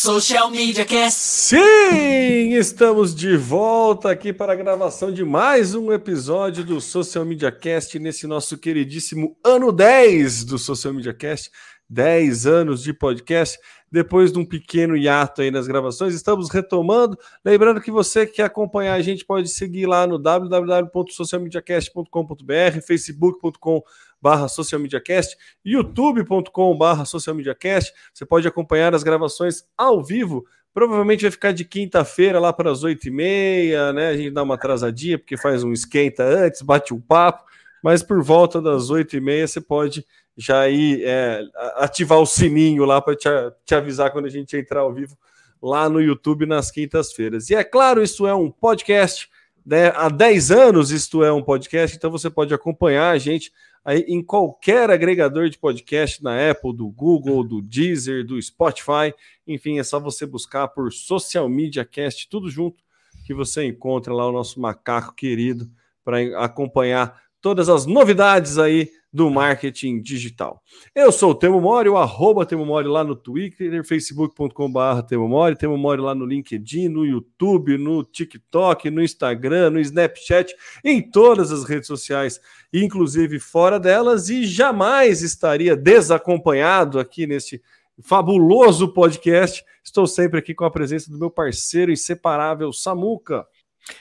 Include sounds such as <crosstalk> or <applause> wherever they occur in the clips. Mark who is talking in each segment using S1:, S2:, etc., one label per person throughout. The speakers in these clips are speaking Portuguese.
S1: Social Media Cast.
S2: Sim, estamos de volta aqui para a gravação de mais um episódio do Social Media Cast nesse nosso queridíssimo ano 10 do Social Media Cast. 10 anos de podcast. Depois de um pequeno hiato aí nas gravações, estamos retomando. Lembrando que você que quer acompanhar a gente pode seguir lá no www.socialmediacast.com.br, facebook.com barra socialmediacast, youtube.com barra socialmediacast. Você pode acompanhar as gravações ao vivo. Provavelmente vai ficar de quinta-feira lá para as oito e meia, né? A gente dá uma atrasadinha, porque faz um esquenta antes, bate um papo, mas por volta das oito e meia você pode já ir é, ativar o sininho lá para te, te avisar quando a gente entrar ao vivo lá no YouTube nas quintas-feiras. E é claro, isso é um podcast. Né? Há 10 anos isto é um podcast, então você pode acompanhar a gente aí em qualquer agregador de podcast na Apple, do Google, do Deezer, do Spotify, enfim, é só você buscar por Social Media Cast, tudo junto, que você encontra lá o nosso macaco querido para acompanhar todas as novidades aí do marketing digital. Eu sou o Temo Mori, o arroba Temo Mori lá no Twitter, facebook.com.br Temo Mori, Temo Mori lá no LinkedIn, no YouTube, no TikTok, no Instagram, no Snapchat, em todas as redes sociais, inclusive fora delas, e jamais estaria desacompanhado aqui neste fabuloso podcast. Estou sempre aqui com a presença do meu parceiro inseparável, Samuca.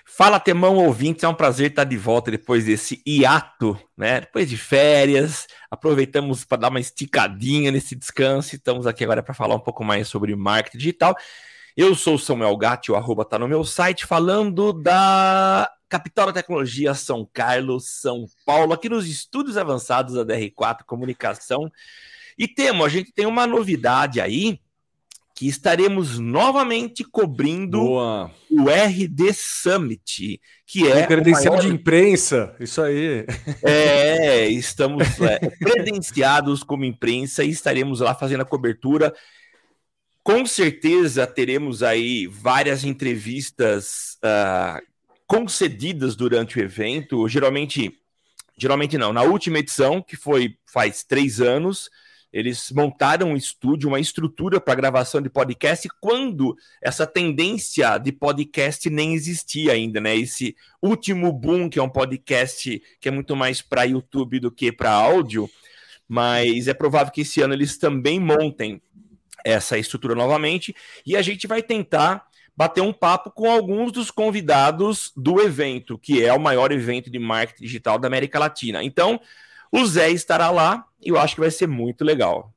S3: Fala, Temão ouvintes, é um prazer estar de volta depois desse hiato, né? Depois de férias, aproveitamos para dar uma esticadinha nesse descanso. Estamos aqui agora para falar um pouco mais sobre marketing digital. Eu sou o Samuel Gatti, o arroba tá no meu site, falando da capital da tecnologia São Carlos, São Paulo, aqui nos estúdios avançados da DR4 Comunicação. E temo, a gente tem uma novidade aí que estaremos novamente cobrindo
S2: Boa.
S3: o RD Summit, que é.
S2: credencial maior... de imprensa, isso aí.
S3: É, estamos é, credenciados como imprensa e estaremos lá fazendo a cobertura. Com certeza teremos aí várias entrevistas uh, concedidas durante o evento. Geralmente, geralmente não, na última edição, que foi faz três anos eles montaram um estúdio, uma estrutura para gravação de podcast quando essa tendência de podcast nem existia ainda, né? Esse último boom que é um podcast que é muito mais para YouTube do que para áudio, mas é provável que esse ano eles também montem essa estrutura novamente e a gente vai tentar bater um papo com alguns dos convidados do evento, que é o maior evento de marketing digital da América Latina. Então, o Zé estará lá e eu acho que vai ser muito legal.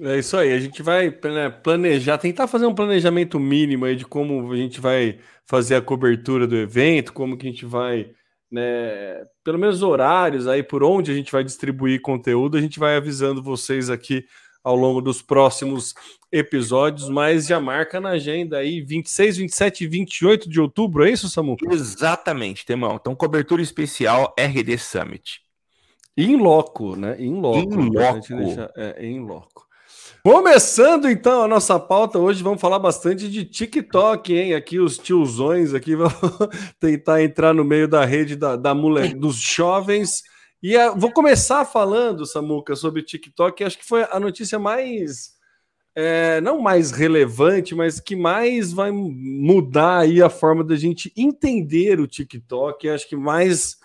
S2: É isso aí, a gente vai né, planejar, tentar fazer um planejamento mínimo aí de como a gente vai fazer a cobertura do evento, como que a gente vai, né, pelo menos horários aí por onde a gente vai distribuir conteúdo, a gente vai avisando vocês aqui ao longo dos próximos episódios, mas já marca na agenda aí 26, 27 e 28 de outubro, é isso, Samu?
S3: Exatamente, Temão. Então, cobertura especial RD Summit.
S2: In loco, né? In loco.
S3: In loco.
S2: Deixa, é, in loco. Começando então a nossa pauta, hoje vamos falar bastante de TikTok, hein? Aqui os tiozões aqui <laughs> vão tentar entrar no meio da rede da, da mule, dos jovens. E a, vou começar falando, Samuca, sobre TikTok, acho que foi a notícia mais. É, não mais relevante, mas que mais vai mudar aí a forma da gente entender o TikTok. Acho que mais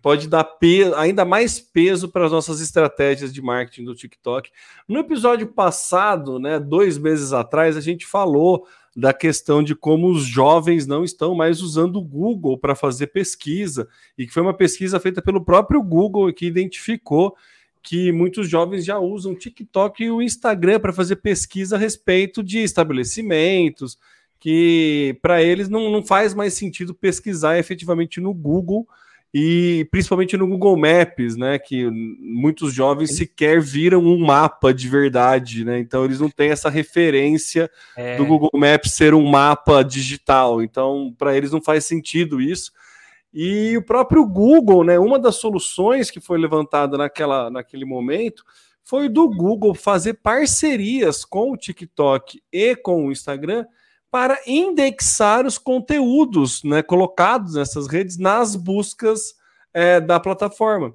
S2: pode dar peso, ainda mais peso para as nossas estratégias de marketing do TikTok. No episódio passado, né, dois meses atrás, a gente falou da questão de como os jovens não estão mais usando o Google para fazer pesquisa, e que foi uma pesquisa feita pelo próprio Google que identificou que muitos jovens já usam o TikTok e o Instagram para fazer pesquisa a respeito de estabelecimentos, que para eles não, não faz mais sentido pesquisar efetivamente no Google e principalmente no Google Maps, né? Que muitos jovens sequer viram um mapa de verdade, né? Então eles não têm essa referência é. do Google Maps ser um mapa digital. Então, para eles não faz sentido isso. E o próprio Google, né? Uma das soluções que foi levantada naquela, naquele momento foi do Google fazer parcerias com o TikTok e com o Instagram para indexar os conteúdos né, colocados nessas redes nas buscas é, da plataforma.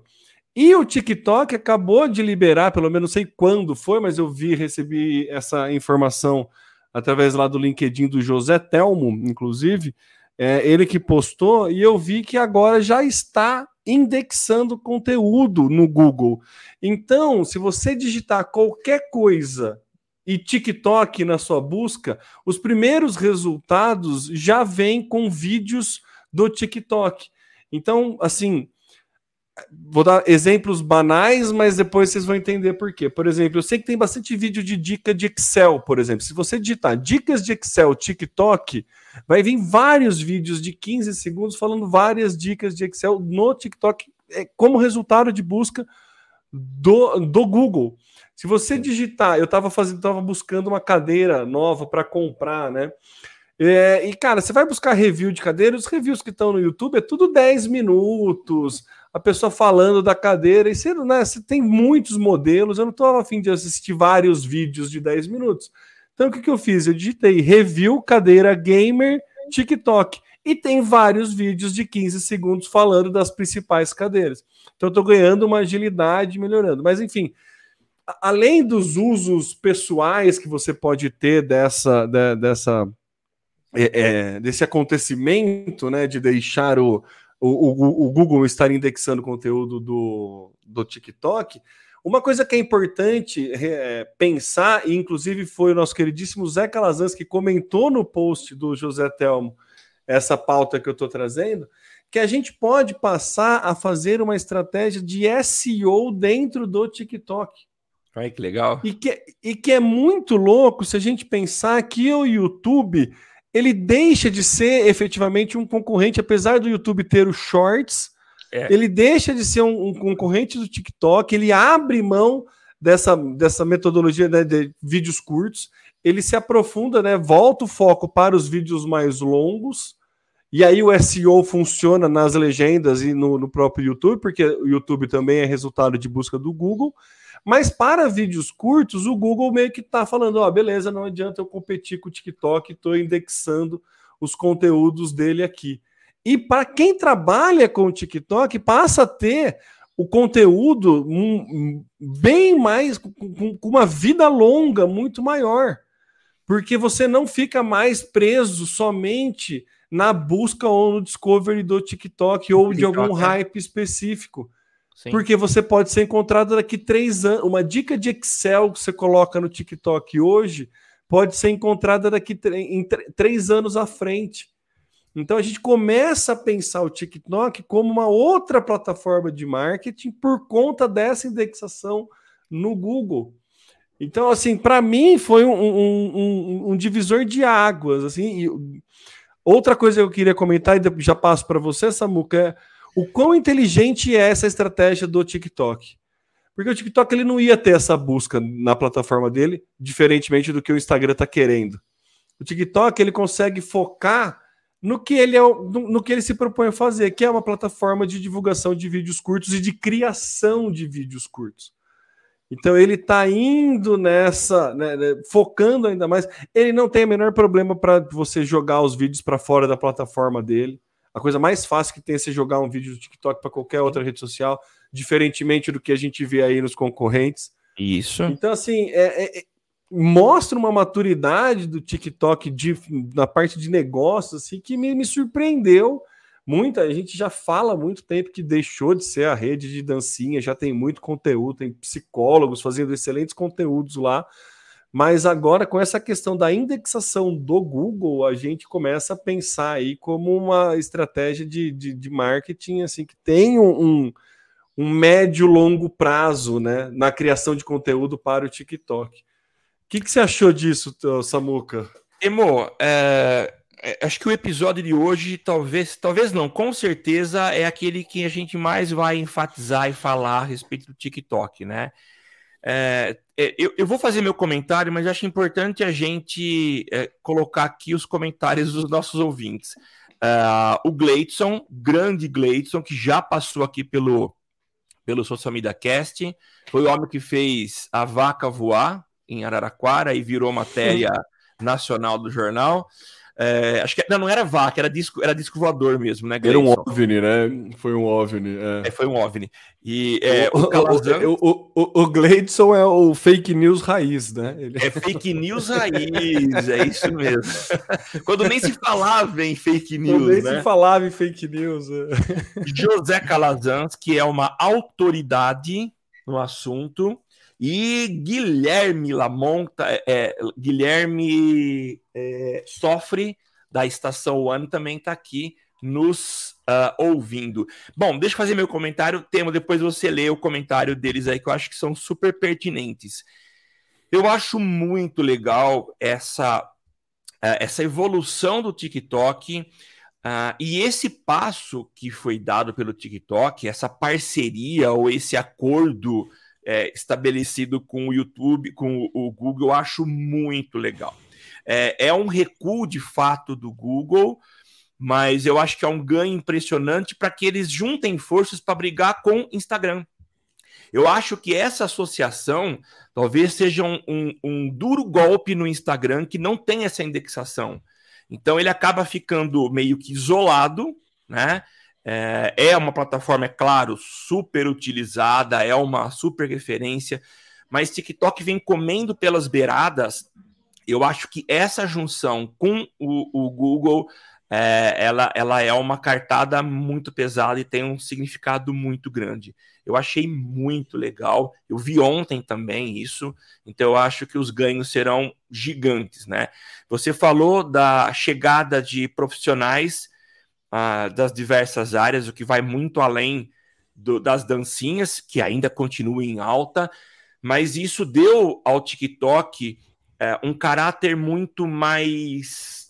S2: E o TikTok acabou de liberar, pelo menos não sei quando foi, mas eu vi, recebi essa informação através lá do LinkedIn do José Telmo, inclusive, é, ele que postou, e eu vi que agora já está indexando conteúdo no Google. Então, se você digitar qualquer coisa e TikTok na sua busca, os primeiros resultados já vêm com vídeos do TikTok. Então, assim, vou dar exemplos banais, mas depois vocês vão entender por quê. Por exemplo, eu sei que tem bastante vídeo de dica de Excel, por exemplo. Se você digitar dicas de Excel TikTok, vai vir vários vídeos de 15 segundos falando várias dicas de Excel no TikTok é, como resultado de busca do, do Google. Se você digitar, eu estava fazendo, estava buscando uma cadeira nova para comprar, né? É, e cara, você vai buscar review de cadeira, os reviews que estão no YouTube é tudo 10 minutos, a pessoa falando da cadeira, e você, né, você tem muitos modelos, eu não estou afim de assistir vários vídeos de 10 minutos. Então o que, que eu fiz? Eu digitei review cadeira gamer TikTok e tem vários vídeos de 15 segundos falando das principais cadeiras. Então eu estou ganhando uma agilidade, melhorando. Mas enfim, além dos usos pessoais que você pode ter dessa, de, dessa é, é, desse acontecimento, né, de deixar o, o, o, Google estar indexando conteúdo do, do TikTok, uma coisa que é importante é, pensar, e inclusive foi o nosso queridíssimo Zé Calazans que comentou no post do José Telmo essa pauta que eu estou trazendo, que a gente pode passar a fazer uma estratégia de SEO dentro do TikTok.
S3: Ai, que legal.
S2: E que, e que é muito louco se a gente pensar que o YouTube ele deixa de ser efetivamente um concorrente, apesar do YouTube ter os shorts, é. ele deixa de ser um, um, concorrente do TikTok, ele abre mão dessa, dessa metodologia né, de vídeos curtos, ele se aprofunda, né, volta o foco para os vídeos mais longos, e aí o SEO funciona nas legendas e no, no próprio YouTube, porque o YouTube também é resultado de busca do Google, mas para vídeos curtos, o Google meio que está falando: ó, oh, beleza, não adianta eu competir com o TikTok, estou indexando os conteúdos dele aqui. E para quem trabalha com o TikTok, passa a ter o conteúdo um, bem mais, com, uma vida longa muito maior. Porque você não fica mais preso somente na busca ou no discovery do TikTok ou de algum é. hype específico. Sim. Porque você pode ser encontrado daqui três anos. Uma dica de Excel que você coloca no TikTok hoje pode ser encontrada daqui em três anos à frente. Então a gente começa a pensar o TikTok como uma outra plataforma de marketing por conta dessa indexação no Google. Então, assim, para mim foi um, um, um, um, divisor de águas. Assim, outra coisa que eu queria comentar, e já passo para você, Samuca, é o quão inteligente é essa estratégia do TikTok. Porque o TikTok ele não ia ter essa busca na plataforma dele, diferentemente do que o Instagram está querendo. O TikTok ele consegue focar no que ele é, no, que ele se propõe a fazer, que é uma plataforma de divulgação de vídeos curtos e de criação de vídeos curtos. Então ele está indo nessa, né, né, focando ainda mais. Ele não tem o menor problema para você jogar os vídeos para fora da plataforma dele. A coisa mais fácil que tem é você jogar um vídeo do TikTok para qualquer outra rede social, diferentemente do que a gente vê aí nos concorrentes.
S3: Isso.
S2: Então, assim, é, é, é mostra uma maturidade do TikTok de, na parte de negócios assim, que me, me surpreendeu. Muita gente já fala há muito tempo que deixou de ser a rede de dancinha, já tem muito conteúdo, tem psicólogos fazendo excelentes conteúdos lá. Mas agora, com essa questão da indexação do Google, a gente começa a pensar aí como uma estratégia de, de, de marketing assim que tem um, um médio longo prazo né, na criação de conteúdo para o TikTok. O que, que você achou disso, Samuca?
S3: Emo, é, é, acho que o episódio de hoje, talvez, talvez não, com certeza é aquele que a gente mais vai enfatizar e falar a respeito do TikTok, né? É, é, eu, eu, vou fazer meu comentário, mas acho importante a gente é, colocar aqui os comentários dos nossos ouvintes. Uh, o Gleidson, grande Gleidson, que já passou aqui pelo, pelo Social Media Cast, foi o homem que fez a vaca voar em Araraquara e virou matéria nacional do jornal. É, acho que não, não era vaca, era disco, era disco voador mesmo, né?
S2: Gleison? Era um OVNI, né? Foi um OVNI.
S3: É. é foi um OVNI.
S2: E é, o, Calazans... o, o, o, o, Gleidson é o fake news raiz, né?
S3: Ele... É fake news raiz, é isso mesmo. <laughs> Quando nem se falava em fake news. Quando nem
S2: né? se falava em fake news. É.
S3: José Calazans, que é uma autoridade no assunto, e Guilherme Lamonta, é, é, Guilherme é, Sofre, da Estação One, também está aqui nos uh, ouvindo. Bom, deixa eu fazer meu comentário. Temo, depois você lê o comentário deles aí, que eu acho que são super pertinentes. Eu acho muito legal essa, uh, essa evolução do TikTok uh, e esse passo que foi dado pelo TikTok, essa parceria ou esse acordo é, estabelecido com o YouTube, com o Google, eu acho muito legal. É, é um recuo de fato do Google, mas eu acho que é um ganho impressionante para que eles juntem forças para brigar com Instagram. Eu acho que essa associação talvez seja um, um, um, duro golpe no Instagram que não tem essa indexação. Então ele acaba ficando meio que isolado, né? É, é uma plataforma, é claro, super utilizada, é uma super referência, mas TikTok vem comendo pelas beiradas. Eu acho que essa junção com o, o Google é, ela, ela é uma cartada muito pesada e tem um significado muito grande. Eu achei muito legal. Eu vi ontem também isso, então eu acho que os ganhos serão gigantes, né? Você falou da chegada de profissionais uh, das diversas áreas, o que vai muito além do, das dancinhas, que ainda continuam em alta, mas isso deu ao TikTok uh, um caráter muito mais.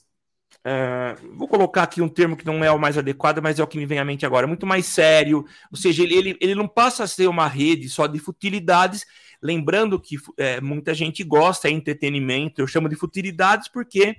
S3: Uh, vou colocar aqui um termo que não é o mais adequado, mas é o que me vem à mente agora, muito mais sério. Ou seja, ele, ele, ele não passa a ser uma rede só de futilidades, lembrando que é, muita gente gosta, é entretenimento, eu chamo de futilidades porque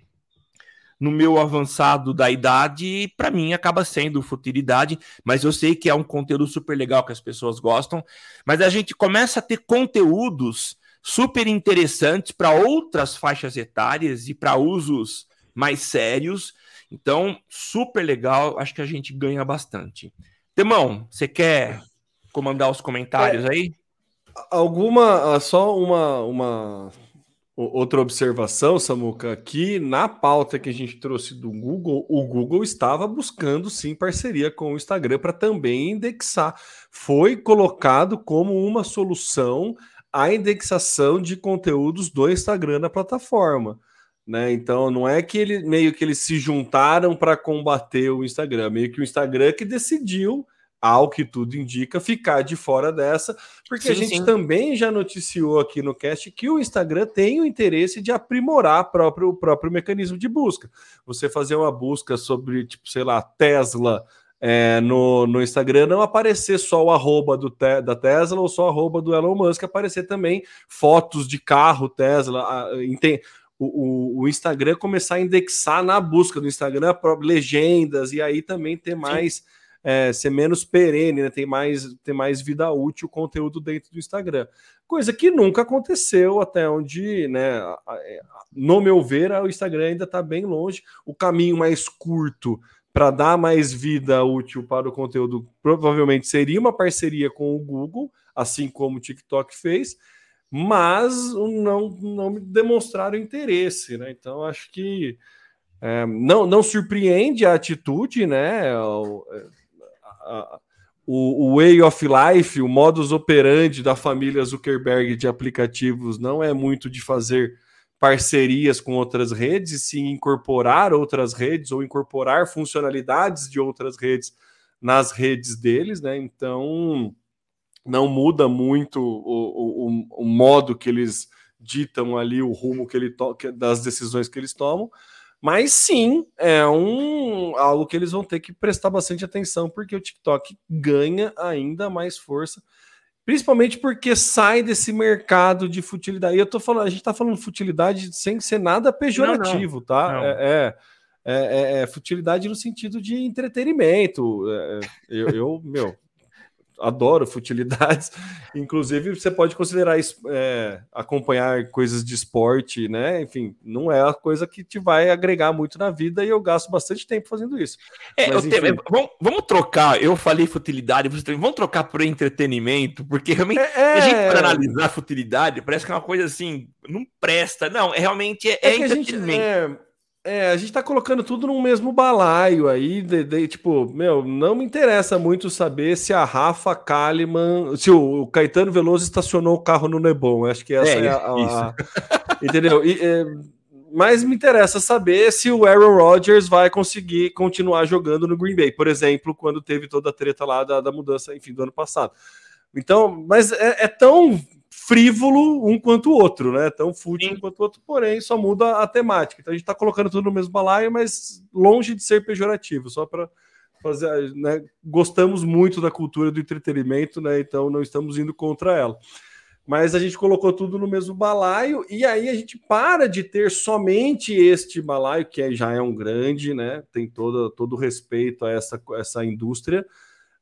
S3: no meu avançado da idade, para mim acaba sendo futilidade, mas eu sei que é um conteúdo super legal que as pessoas gostam, mas a gente começa a ter conteúdos super interessantes para outras faixas etárias e para usos mais sérios. Então, super legal, acho que a gente ganha bastante. Temão, você quer comandar os comentários é, aí?
S2: Alguma, só uma, uma Outra observação, Samuca, aqui na pauta que a gente trouxe do Google, o Google estava buscando sim parceria com o Instagram para também indexar. Foi colocado como uma solução a indexação de conteúdos do Instagram na plataforma. Né? Então não é que ele meio que eles se juntaram para combater o Instagram, meio que o Instagram que decidiu ao que tudo indica, ficar de fora dessa, porque sim, a gente sim. também já noticiou aqui no cast que o Instagram tem o interesse de aprimorar próprio, o próprio mecanismo de busca. Você fazer uma busca sobre, tipo, sei lá, Tesla é, no, no Instagram, não aparecer só o arroba do te, da Tesla ou só o arroba do Elon Musk, aparecer também fotos de carro Tesla. A, o, o, o, Instagram começar a indexar na busca do Instagram legendas e aí também ter mais. Sim é, ser menos perene, né? tem, mais, ter mais vida útil o conteúdo dentro do Instagram. Coisa que nunca aconteceu até onde, né? É, no meu ver, o Instagram ainda está bem longe. O caminho mais curto para dar mais vida útil para o conteúdo provavelmente seria uma parceria com o Google, assim como o TikTok fez, mas não, não demonstraram interesse, né? Então acho que é, não, não surpreende a atitude, né? O, o way of life, o modus operandi da família Zuckerberg de aplicativos não é muito de fazer parcerias com outras redes, e sim incorporar outras redes ou incorporar funcionalidades de outras redes nas redes deles, né? Então não muda muito o, o, o modo que eles ditam ali, o rumo que ele das decisões que eles tomam, mas sim, é um algo que eles vão ter que prestar bastante atenção, porque o TikTok ganha ainda mais força, principalmente porque sai desse mercado de futilidade. E eu tô falando, a gente tá falando futilidade sem ser nada pejorativo, não, não. tá? Não. É, é, é, é, futilidade no sentido de entretenimento. É, é, eu, eu, meu, adoro futilidades. <laughs> Inclusive, você pode considerar é, acompanhar coisas de esporte, né? Enfim, não é a coisa que te vai agregar muito na vida e eu gasto bastante tempo fazendo isso.
S3: É, Mas, enfim... te... vamos, vamos, trocar. Eu falei futilidade, vamos trocar por entretenimento, porque realmente é, a gente para analisar futilidade parece que é uma coisa assim, não presta. Não, é realmente é, é, é entretenimento.
S2: É, a gente tá colocando tudo no mesmo balaio aí, de, de, tipo, meu, não me interessa muito saber se a Rafa Kalimann, se o, Caetano Veloso estacionou o carro no Nebon, acho que essa é, é a, a, a <laughs> entendeu? E, é, mas me interessa saber se o Aaron Rodgers vai conseguir continuar jogando no Green Bay, por exemplo, quando teve toda a treta lá da, da mudança, enfim, do ano passado. Então, mas é, é tão frívolo um quanto o outro, né? Tão fútil um quanto o outro, porém só muda a temática. Então a gente está colocando tudo no mesmo balaio, mas longe de ser pejorativo, só para fazer, né? Gostamos muito da cultura do entretenimento, né? Então não estamos indo contra ela. Mas a gente colocou tudo no mesmo balaio e aí a gente para de ter somente este balaio que já é um grande, né? Tem todo todo o respeito a essa essa indústria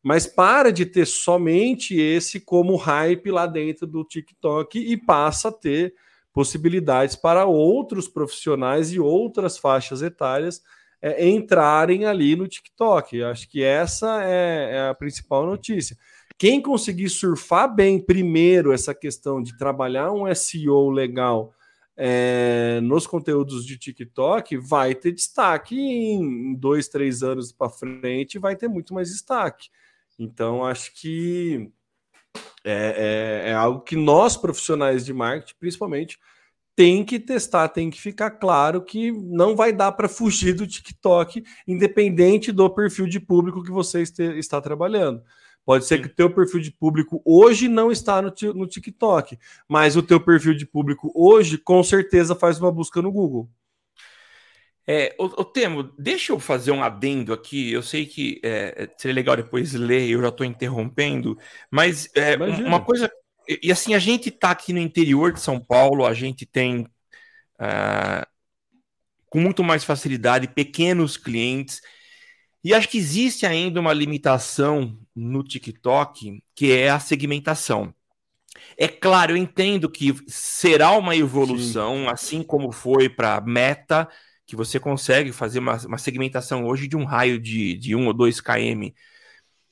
S2: mas para de ter somente esse como hype lá dentro do TikTok e passa a ter possibilidades para outros profissionais e outras faixas etárias é, entrarem ali no TikTok. Acho que essa é, é a principal notícia. Quem conseguir surfar bem primeiro essa questão de trabalhar um SEO legal é, nos conteúdos de TikTok vai ter destaque em dois, três anos para frente, vai ter muito mais destaque. Então, acho que é, é, é, algo que nós, profissionais de marketing, principalmente, tem que testar, tem que ficar claro que não vai dar para fugir do TikTok, independente do perfil de público que você este, está trabalhando. Pode ser Sim. que o teu perfil de público hoje não está no, no TikTok, mas o teu perfil de público hoje com certeza faz uma busca no Google.
S3: É, o, o Temo, deixa eu fazer um adendo aqui. Eu sei que é, seria legal depois ler, eu já estou interrompendo, mas é, uma coisa. E, e, assim, a gente está aqui no interior de São Paulo, a gente tem uh, com muito mais facilidade pequenos clientes, e acho que existe ainda uma limitação no TikTok, que é a segmentação. É claro, eu entendo que será uma evolução, Sim. assim como foi para Meta que você consegue fazer uma, uma segmentação hoje de um raio de, de 1 ou 2 km.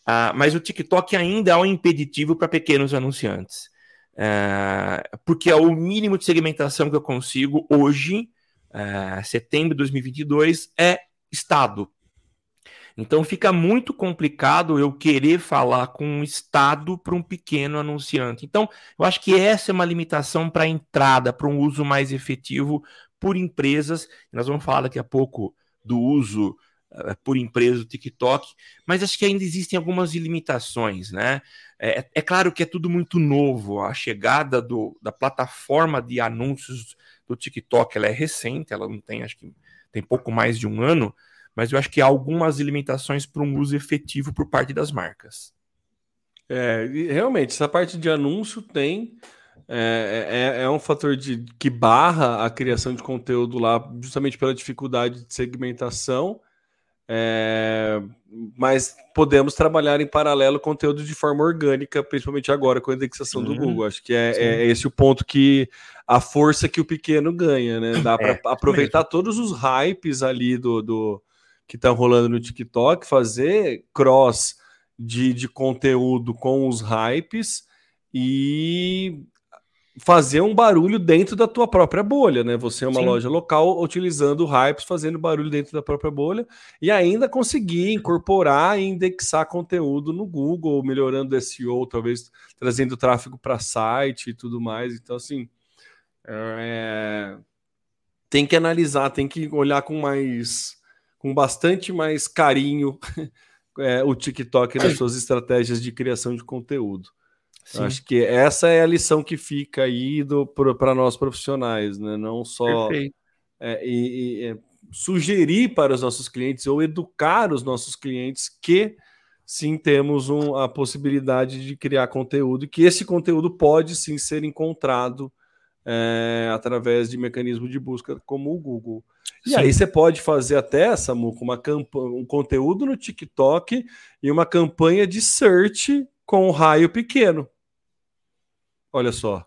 S3: Uh, mas o TikTok ainda é um impeditivo para pequenos anunciantes. Uh, porque é o mínimo de segmentação que eu consigo hoje, uh, setembro de 2022, é estado. Então fica muito complicado eu querer falar com um estado para um pequeno anunciante. Então, eu acho que essa é uma limitação para a entrada, para um uso mais efetivo por empresas. Nós vamos falar daqui a pouco do uso uh, por empresa do TikTok, mas acho que ainda existem algumas limitações, né? É, é claro que é tudo muito novo. A chegada do, da plataforma de anúncios do TikTok ela é recente, ela não tem, acho que tem pouco mais de um ano, mas eu acho que há algumas limitações para um uso efetivo por parte das marcas.
S2: É, realmente, essa parte de anúncio tem, é, é, é, um fator de, que barra a criação de conteúdo lá, justamente pela dificuldade de segmentação. É, mas podemos trabalhar em paralelo conteúdo de forma orgânica, principalmente agora com a indexação do Google. Acho que é, é, esse o ponto que a força que o pequeno ganha, né? Dá para é, aproveitar mesmo. todos os hypes ali do, do que estão rolando no TikTok, fazer cross de, de conteúdo com os hypes e fazer um barulho dentro da tua própria bolha, né? Você é uma Sim. loja local utilizando hypes, fazendo barulho dentro da própria bolha e ainda conseguir incorporar e indexar conteúdo no Google, melhorando o SEO, talvez trazendo tráfego para site e tudo mais. Então, assim, é... tem que analisar, tem que olhar com mais, com bastante mais carinho <laughs> é, o TikTok nas <clears throat> suas estratégias de criação de conteúdo. Acho que essa é a lição que fica aí para nós profissionais, né? Não só é, e, e, é, sugerir para os nossos clientes ou educar os nossos clientes que sim temos um, a possibilidade de criar conteúdo e que esse conteúdo pode sim ser encontrado é, através de mecanismo de busca como o Google. E sim. aí você pode fazer até, Samuco, uma um conteúdo no TikTok e uma campanha de search com o raio pequeno. Olha só.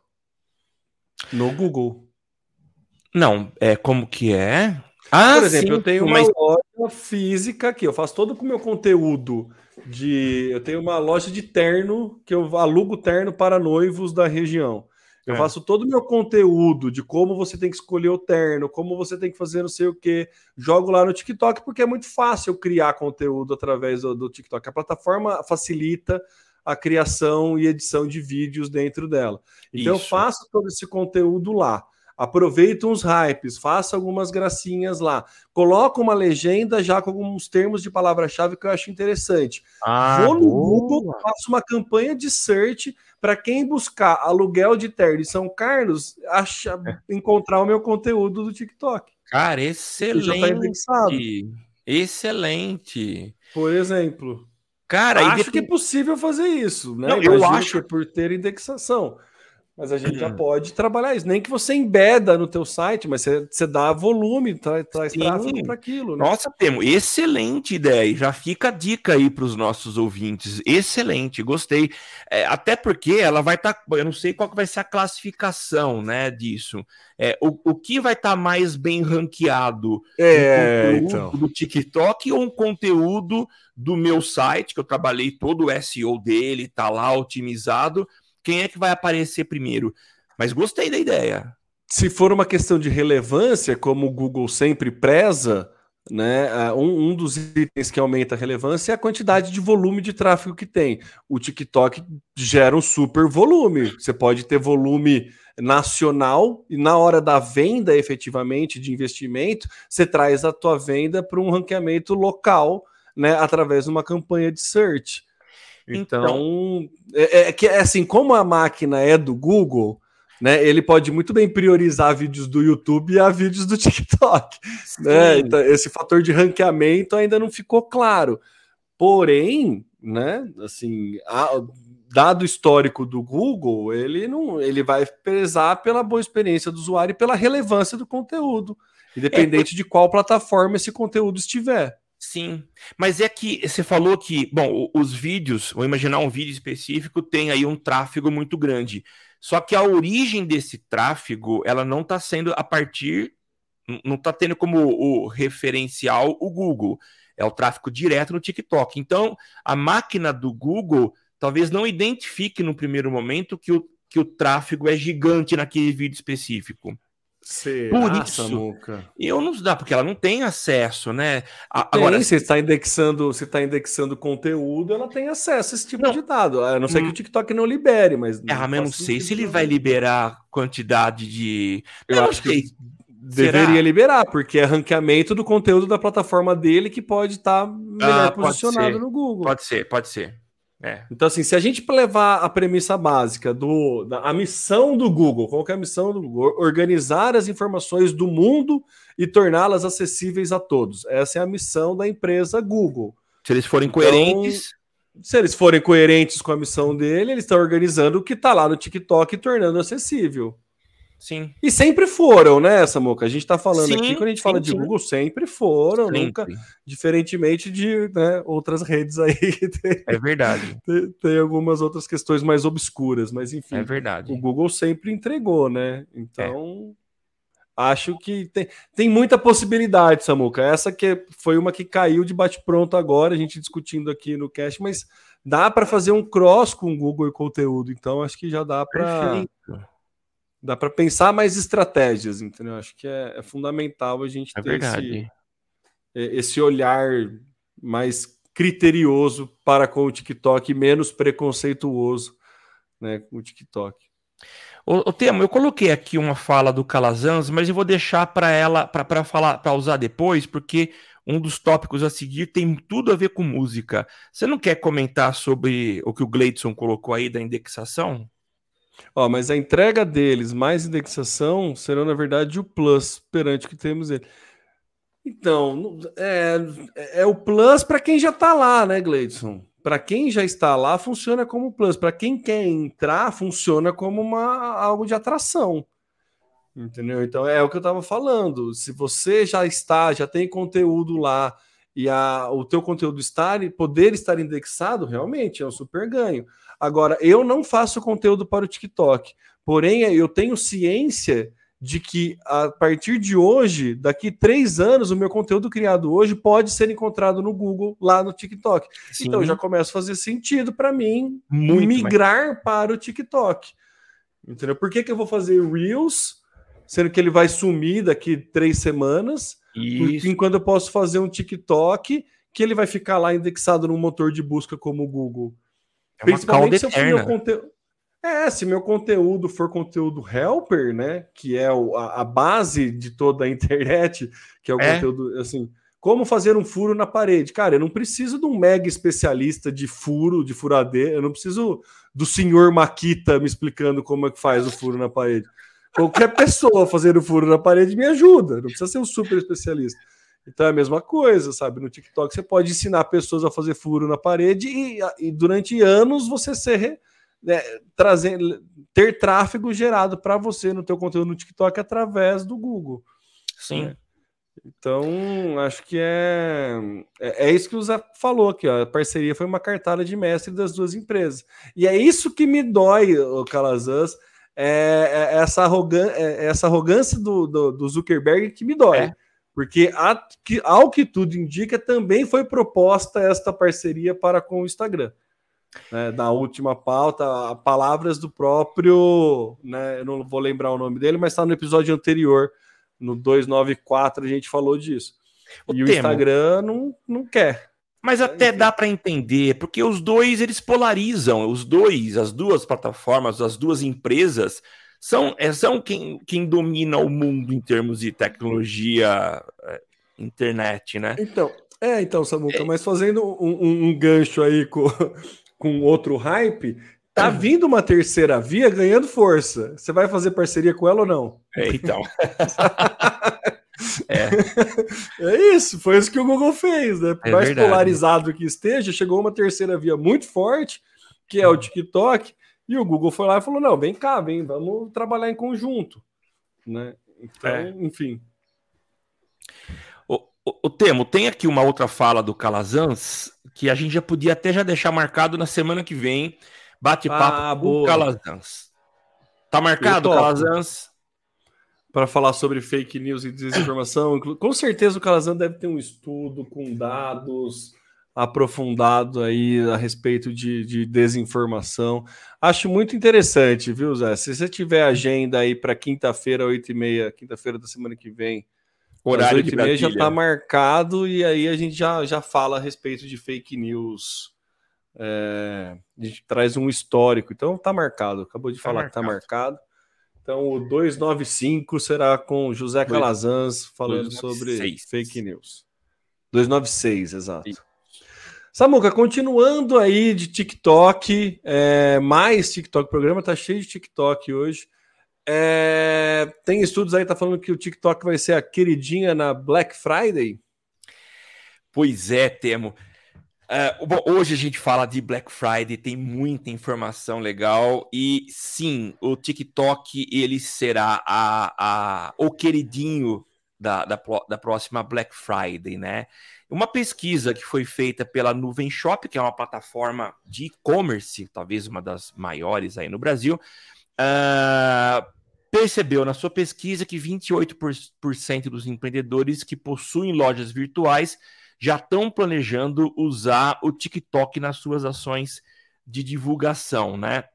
S2: No Google.
S3: Não, é como que é?
S2: Ah, Por exemplo, sim, eu tenho uma mas... loja física aqui, eu faço todo o meu conteúdo de. Eu tenho uma loja de terno que eu alugo terno para noivos da região. Eu é. faço todo o meu conteúdo de como você tem que escolher o terno, como você tem que fazer não sei o que. Jogo lá no TikTok porque é muito fácil criar conteúdo através do, do TikTok. A plataforma facilita a criação e edição de vídeos dentro dela. Então Isso. eu faço todo esse conteúdo lá. Aproveito uns hypes, faço algumas gracinhas lá. Coloco uma legenda já com alguns termos de palavra-chave que eu acho interessante. Ah, Vou no. Google, faço uma campanha de search para quem buscar aluguel de terno em São Carlos, acha, encontrar o meu conteúdo do TikTok.
S3: Cara, excelente. Tá excelente.
S2: Por exemplo. Cara, acho depois... que é possível fazer isso, né? Não,
S3: eu acho
S2: que é por ter indexação. Mas a gente já pode trabalhar isso. Nem que você embeda no teu site, mas você, você dá volume, traz, traz tráfego para aquilo.
S3: Né? Nossa, Temo, excelente ideia. Já fica a dica aí para os nossos ouvintes. Excelente, gostei. É, até porque ela vai estar. Tá, eu não sei qual vai ser a classificação né, disso. É, o, o que vai estar tá mais bem ranqueado?
S2: É, um então.
S3: do TikTok ou um conteúdo do meu site, que eu trabalhei todo o SEO dele, tá lá otimizado quem é que vai aparecer primeiro. Mas gostei da ideia.
S2: Se for uma questão de relevância, como o Google sempre preza, né, um, um, dos itens que aumenta a relevância é a quantidade de volume de tráfego que tem. O TikTok gera um super volume. Você pode ter volume nacional e na hora da venda efetivamente de investimento, você traz a tua venda para um ranqueamento local, né, através de uma campanha de search. Então, então é, é, que é assim, como a máquina é do Google, né, ele pode muito bem priorizar vídeos do YouTube e a vídeos do <laughs> TikTok. Né? Então, esse fator de ranqueamento ainda não ficou claro. Porém, né, assim, a, dado histórico do Google, ele não, ele vai prezar pela boa experiência do usuário e pela relevância do conteúdo, independente é, de qual plataforma esse conteúdo estiver.
S3: Sim, mas é que você falou que, bom, os vídeos, vou imaginar um vídeo específico, tem aí um tráfego muito grande. Só que a origem desse tráfego, ela não está sendo a partir, não está tendo como o referencial o Google. É o tráfego direto no TikTok. Então, a máquina do Google talvez não identifique no primeiro momento que o, que o tráfego é gigante naquele vídeo específico.
S2: Será,
S3: Por isso, Samuca? eu não dá, porque ela não tem acesso, né?
S2: Agora, você está indexando, você está indexando conteúdo, ela tem acesso a esse tipo não, de dado. A não ser hum, que o TikTok não libere, mas.
S3: É, mas eu não sei se ele vai liberar quantidade de.
S2: Eu, eu acho que deveria Será? liberar, porque é ranqueamento do conteúdo da plataforma dele que pode estar tá melhor ah, posicionado no Google.
S3: Pode ser, pode ser.
S2: É. Então, assim, se a gente levar a premissa básica do da, a missão do Google, qual é a missão do Google? Organizar as informações do mundo e torná-las acessíveis a todos. Essa é a missão da empresa Google.
S3: Se eles forem então, coerentes.
S2: Se eles forem coerentes com a missão dele, eles estão organizando o que está lá no TikTok e tornando acessível.
S3: Sim.
S2: E sempre foram, né, Samuca? A gente está falando sim, aqui, quando a gente sim, fala de sim. Google, sempre foram, sempre. nunca, diferentemente de né, outras redes aí. <laughs>
S3: Tem, é verdade.
S2: Tem, tem, algumas outras questões mais obscuras, mas enfim.
S3: É verdade.
S2: O Google sempre entregou, né? Então, é. acho que tem, tem muita possibilidade, Samuca. Essa que foi uma que caiu de bate-pronto agora, a gente discutindo aqui no cast, mas dá para fazer um cross com o Google e conteúdo, então acho que já dá para dá para pensar mais estratégias, entendeu? Acho que é, é fundamental a gente
S3: é ter esse,
S2: esse, olhar mais criterioso para com o TikTok, menos preconceituoso né, com o TikTok.
S3: O, o Temo, eu coloquei aqui uma fala do Calazans, mas eu vou deixar para ela para falar para usar depois, porque um dos tópicos a seguir tem tudo a ver com música. Você não quer comentar sobre o que o Gleidson colocou aí da indexação?
S2: Ó, mas a entrega deles mais indexação serão, na verdade, o plus perante o que temos ele. Então, é, é o plus para quem já está lá, né, Gleidson? Para quem já está lá, funciona como plus. Para quem quer entrar, funciona como uma, algo de atração. Entendeu? Então é o que eu estava falando. Se você já está, já tem conteúdo lá e a, o teu conteúdo estar poder estar indexado, realmente é um super ganho. Agora, eu não faço conteúdo para o TikTok, porém eu tenho ciência de que a partir de hoje, daqui três anos, o meu conteúdo criado hoje pode ser encontrado no Google, lá no TikTok. Sim. Então já começa a fazer sentido para mim Muito migrar mais. para o TikTok. Entendeu? Por que, que eu vou fazer Reels, sendo que ele vai sumir daqui três semanas, Isso. enquanto eu posso fazer um TikTok que ele vai ficar lá indexado no motor de busca como o Google.
S3: É Principalmente se eu meu
S2: conteúdo. É, se meu conteúdo for conteúdo helper, né, que é o, a, a, base de toda a <laughs> internet, que é o é. conteúdo, assim, como fazer um furo na parede. Cara, eu não preciso de um mega especialista de furo, de furadeira, eu não preciso do senhor Maquita me explicando como é que faz o furo na parede. Qualquer pessoa fazendo furo na parede me ajuda, não precisa ser um super especialista. Então é a mesma coisa, sabe? No TikTok você pode ensinar pessoas a fazer furo na parede e, e durante anos você ser né, trazer, ter tráfego gerado para você no teu conteúdo no TikTok através do Google.
S3: Sim. Né?
S2: Então, acho que é, é, é, isso que o Zé falou aqui, ó. A parceria foi uma cartada de mestre das duas empresas. E é isso que me dói, o Calazans, é, é essa, arrogan é essa arrogância do, do, do, Zuckerberg que me dói. É. Porque, a, que, ao que tudo indica, também foi proposta esta parceria para com o Instagram né, na última pauta, palavras do próprio, né, eu não vou lembrar o nome dele, mas está no episódio anterior, no 294, a gente falou disso. O e o Instagram não, não quer.
S3: Mas até Enfim. dá para entender, porque os dois eles polarizam, os dois, as duas plataformas, as duas empresas são, é, são quem, quem domina o mundo em termos de tecnologia, é, internet, né?
S2: Então, é, então, Samuca, é. mas fazendo um, um, um gancho aí <laughs> com, com outro hype, tá vindo uma terceira via ganhando força. Você vai fazer parceria com ela ou não?
S3: É, então. <laughs>
S2: é. <laughs> é isso, foi isso que o Google fez, né? Por é mais verdade. polarizado que esteja, chegou uma terceira via muito forte, que é o TikTok, e o Google foi lá e falou: não, vem cá, vem, vamos trabalhar em conjunto. Né? Então, é. enfim.
S3: O, o, o, Temo, tem aqui uma outra fala do Calazans que a gente já podia até já deixar marcado na semana que vem. Bate-papo ah, com o Calazans. Tá marcado, Calazans?
S2: Para falar sobre fake news e desinformação. Com certeza o Calazans deve ter um estudo com dados aprofundado aí a respeito de, de desinformação. Acho muito interessante, viu, Zé? Se você tiver agenda aí para quinta-feira, 8h30, quinta-feira da semana que vem, Horário Às 8 e meia já está marcado e aí a gente já, já fala a respeito de fake news. É, a gente traz um histórico. Então tá marcado. Acabou de tá falar marcado. que tá marcado. Então o 295 será com José Calazans falando 296. sobre fake news. 296, exato. Sim. Samuca, continuando aí de TikTok, é, mais TikTok, o programa tá cheio de TikTok hoje. É, tem estudos aí, tá falando que o TikTok vai ser a queridinha na Black Friday?
S3: Pois é, Temo. Uh, bom, hoje a gente fala de Black Friday, tem muita informação legal e sim, o TikTok ele será a, a, o queridinho da, da, da próxima Black Friday, né? Uma pesquisa que foi feita pela Nuvem Shop, que é uma plataforma de e-commerce, talvez uma das maiores aí no Brasil, uh, percebeu na sua pesquisa que 28% dos empreendedores que possuem lojas virtuais já estão planejando usar o TikTok nas suas ações de divulgação, né?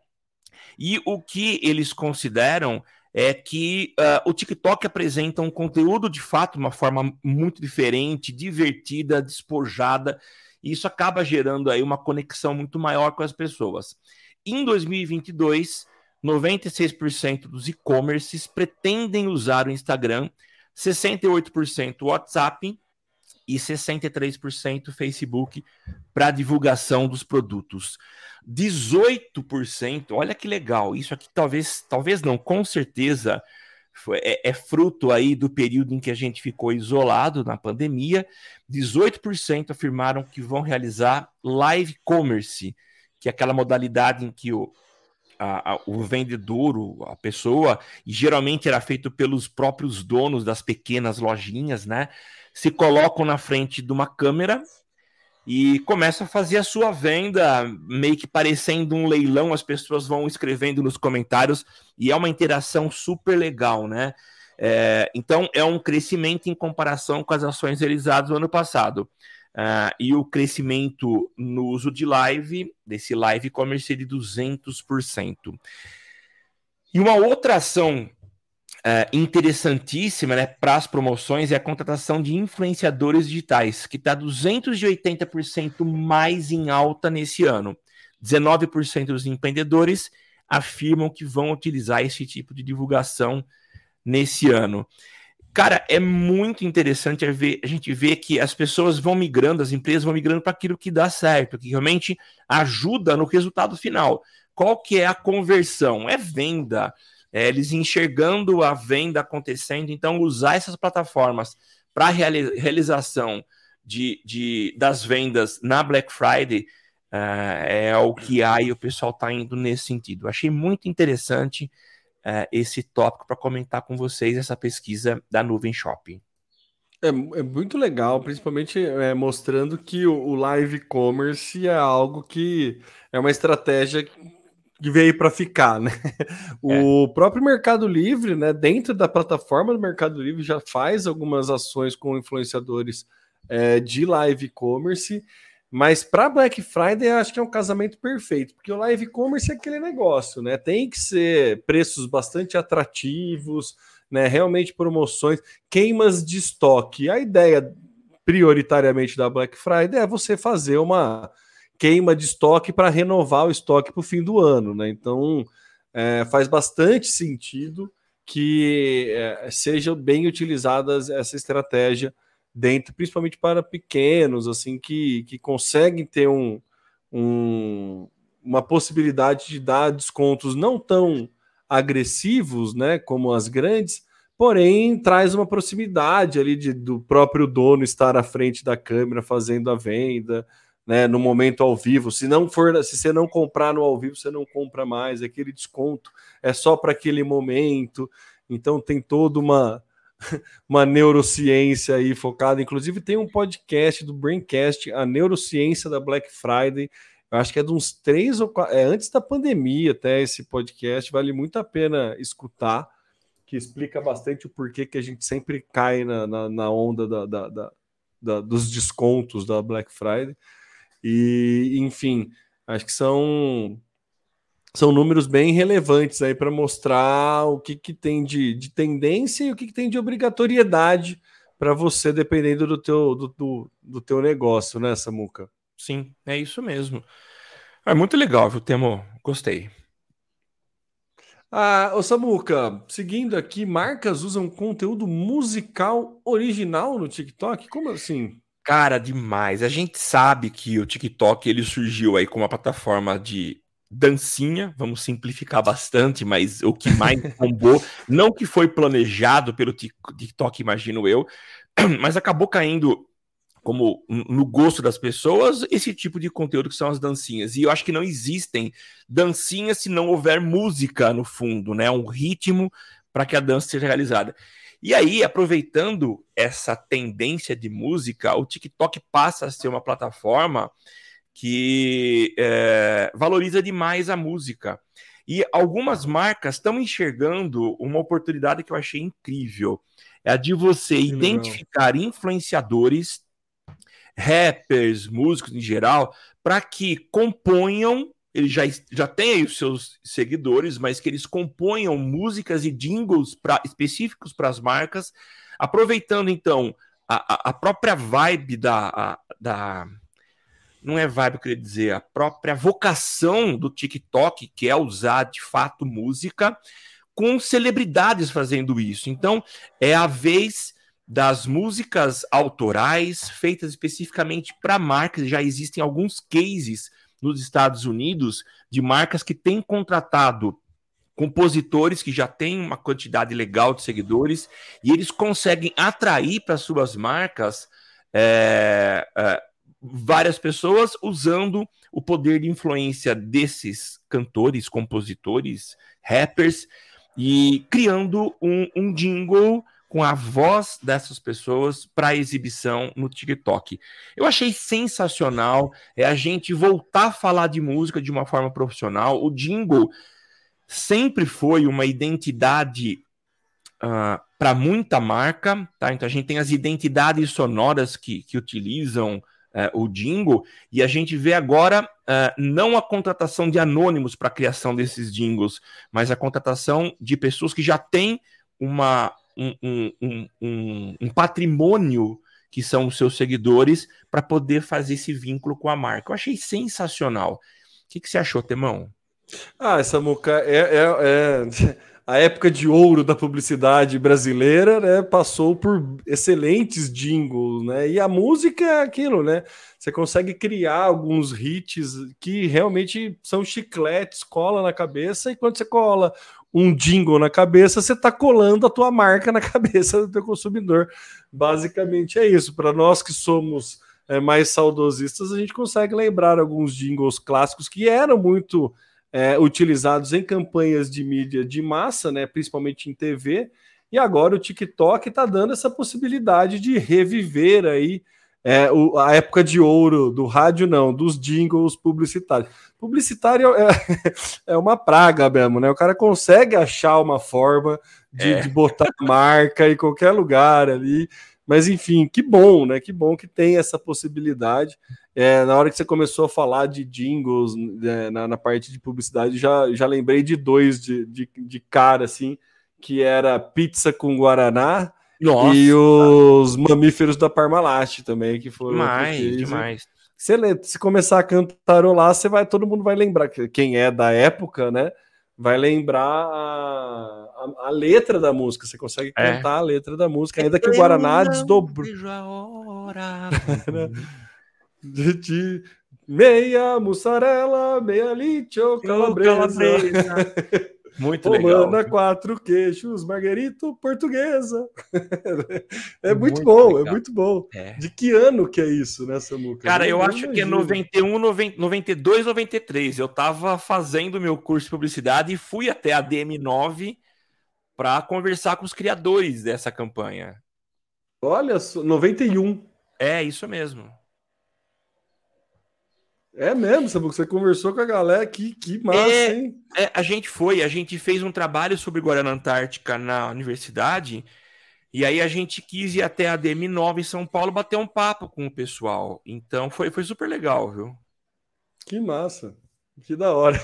S3: E o que eles consideram é que uh, o TikTok apresenta um conteúdo de fato, uma forma muito diferente, divertida, despojada, e isso acaba gerando aí uma conexão muito maior com as pessoas. Em 2022, 96% dos e-commerces pretendem usar o Instagram, 68% o WhatsApp e 63% Facebook para divulgação dos produtos. 18%, olha que legal, isso aqui talvez, talvez não, com certeza foi, é, é, fruto aí do período em que a gente ficou isolado na pandemia. 18% afirmaram que vão realizar live commerce, que é aquela modalidade em que o a, a, o vendedor, a pessoa, e geralmente era feito pelos próprios donos das pequenas lojinhas, né? Se colocam na frente de uma câmera e começa a fazer a sua venda, meio que parecendo um leilão, as pessoas vão escrevendo nos comentários e é uma interação super legal, né? É, então é um crescimento em comparação com as ações realizadas no ano passado. Uh, e o crescimento no uso de live, desse live commerce, de 200%. E uma outra ação uh, interessantíssima né, para as promoções é a contratação de influenciadores digitais, que está 280% mais em alta nesse ano. 19% dos empreendedores afirmam que vão utilizar esse tipo de divulgação nesse ano. Cara, é muito interessante a gente ver que as pessoas vão migrando, as empresas vão migrando para aquilo que dá certo, que realmente ajuda no resultado final. Qual que é a conversão? É venda. É eles enxergando a venda acontecendo, então usar essas plataformas para reali realização de, de, das vendas na Black Friday uh, é o que há e o pessoal está indo nesse sentido. Achei muito interessante uh, esse tópico para comentar com vocês essa pesquisa da Nuvem Shopping.
S2: É, é muito legal, principalmente é, mostrando que o, o live commerce é algo que é uma estratégia veio para ficar, né? O é. próprio Mercado Livre, né, dentro da plataforma do Mercado Livre, já faz algumas ações com influenciadores é, de live commerce mas para Black Friday, acho que é um casamento perfeito, porque o live commerce é aquele negócio, né? Tem que ser preços bastante atrativos, né? Realmente promoções, queimas de estoque. A ideia prioritariamente da Black Friday é você fazer uma queima de estoque para renovar o estoque para o fim do ano, né? Então é, faz bastante sentido que é, seja bem utilizada essa estratégia dentro, principalmente para pequenos, assim, que, que conseguem ter um, um, uma possibilidade de dar descontos não tão agressivos, né, como as grandes, porém traz uma proximidade ali de, do próprio dono estar à frente da câmera fazendo a venda, né, no momento ao vivo. Se não for, se você não comprar no ao vivo, você não compra mais. Aquele desconto é só para aquele momento. Então tem toda uma <laughs> uma neurociência aí focada. Inclusive, tem um podcast do Braincast, a neurociência da Black Friday. Eu acho que é de uns três ou quatro, é antes da pandemia até esse podcast, vale muito a pena escutar, que explica bastante o porquê que a gente sempre cai na, na, na onda da, da, da, da, dos descontos da Black Friday. E, enfim, acho que são são números bem relevantes aí para mostrar o que, que tem de, de tendência e o que, que tem de obrigatoriedade para você, dependendo do teu, do, do, do, teu negócio, né, Samuca?
S3: Sim, é isso mesmo. É muito legal, viu, Temo? Gostei.
S2: Ah, ô Samuca, seguindo aqui, marcas usam conteúdo musical original no TikTok? Como assim?
S3: Cara, demais. A gente sabe que o TikTok ele surgiu aí como uma plataforma de dancinha, vamos simplificar bastante, mas o que mais <laughs> bombou, não que foi planejado pelo TikTok, imagino eu, <clears throat> mas acabou caindo como no gosto das pessoas esse tipo de conteúdo que são as dancinhas. E eu acho que não existem dancinhas se não houver música no fundo, né? Um ritmo para que a dança seja realizada. E aí, aproveitando essa tendência de música, o TikTok passa a ser uma plataforma que é, valoriza demais a música. E algumas marcas estão enxergando uma oportunidade que eu achei incrível. É a de você que identificar legal. influenciadores, rappers, músicos em geral, para que componham, eles já, já têm os seus seguidores, mas que eles componham músicas e jingles pra, específicos para as marcas, aproveitando então a, a própria vibe da, a, da não é vibe, eu queria dizer, a própria vocação do TikTok, que é usar de fato música, com celebridades fazendo isso. Então, é a vez das músicas autorais feitas especificamente para marcas. Já existem alguns cases nos Estados Unidos de marcas que têm contratado compositores que já têm uma quantidade legal de seguidores e eles conseguem atrair para suas marcas é, é, várias pessoas usando o poder de influência desses cantores, compositores, rappers, e criando um, um jingle com a voz dessas pessoas para exibição no TikTok. Eu achei sensacional é a gente voltar a falar de música de uma forma profissional. O jingle sempre foi uma identidade uh, ah, para muita marca, tá? Então a gente tem as identidades sonoras que, que utilizam uh, o jingle e a gente vê agora uh, não a contratação de anônimos para a criação desses jingles, mas a contratação de pessoas que já têm uma um, um, um, um patrimônio que são os seus seguidores para poder fazer esse vínculo com a marca. Eu achei sensacional. O que, que você achou, Temão?
S2: Ah, essa muca é, é, é, <laughs> a época de ouro da publicidade brasileira, né? Passou por excelentes jingles, né? E a música é aquilo, né? Você consegue criar alguns hits que realmente são chicletes, cola na cabeça, e quando você cola um jingle na cabeça, você está colando a tua marca na <laughs> cabeça do teu consumidor. Basicamente é isso. Para nós que somos é, mais saudosistas, a gente consegue lembrar alguns jingles clássicos que eram muito é, utilizados em campanhas de mídia de massa, né, principalmente em TV. E agora o TikTok está dando essa possibilidade de reviver aí é, o, a época de ouro do rádio, não, dos jingles publicitários. Publicitário é, <laughs> é uma praga mesmo, né? O cara consegue achar uma forma de, é. de botar marca em qualquer lugar ali. Mas enfim, que bom, né? Que bom que tem essa possibilidade. É, na hora que você começou a falar de jingles né, na, na, parte de publicidade, já, já lembrei de dois de, de, de cara, assim, que era pizza com Guaraná nossa. E os mamíferos da Parmalat também, que foram.
S3: Demais, demais.
S2: Se, se começar a cantarolar, você vai, todo mundo vai lembrar. Quem é da época, né? Vai lembrar a, a, a letra da música. Você consegue é. cantar a letra da música, ainda que o Guaraná desdobrou. <laughs> de, de, meia mussarela, meia licho, calabresa. calabresa. <laughs>
S3: Muito Romana,
S2: legal. quatro queixos, Marguerito, portuguesa. <laughs> é muito, muito bom, é legal. é muito bom. É. De que ano que é isso, né, Samuca?
S3: Cara, eu, eu acho imagino. que é 91, 90, 92, 93. Eu tava fazendo meu curso de publicidade e fui até a DM9 para conversar com os criadores dessa campanha.
S2: Olha, 91.
S3: É, isso mesmo.
S2: É mesmo, sabe? Você conversou com a galera, que, que massa,
S3: é,
S2: hein?
S3: É, a gente foi, a gente fez um trabalho sobre Guarana Antártica na universidade, e aí a gente quis ir até a DM9 em São Paulo bater um papo com o pessoal. Então foi, foi super legal, viu?
S2: Que massa. Que da hora.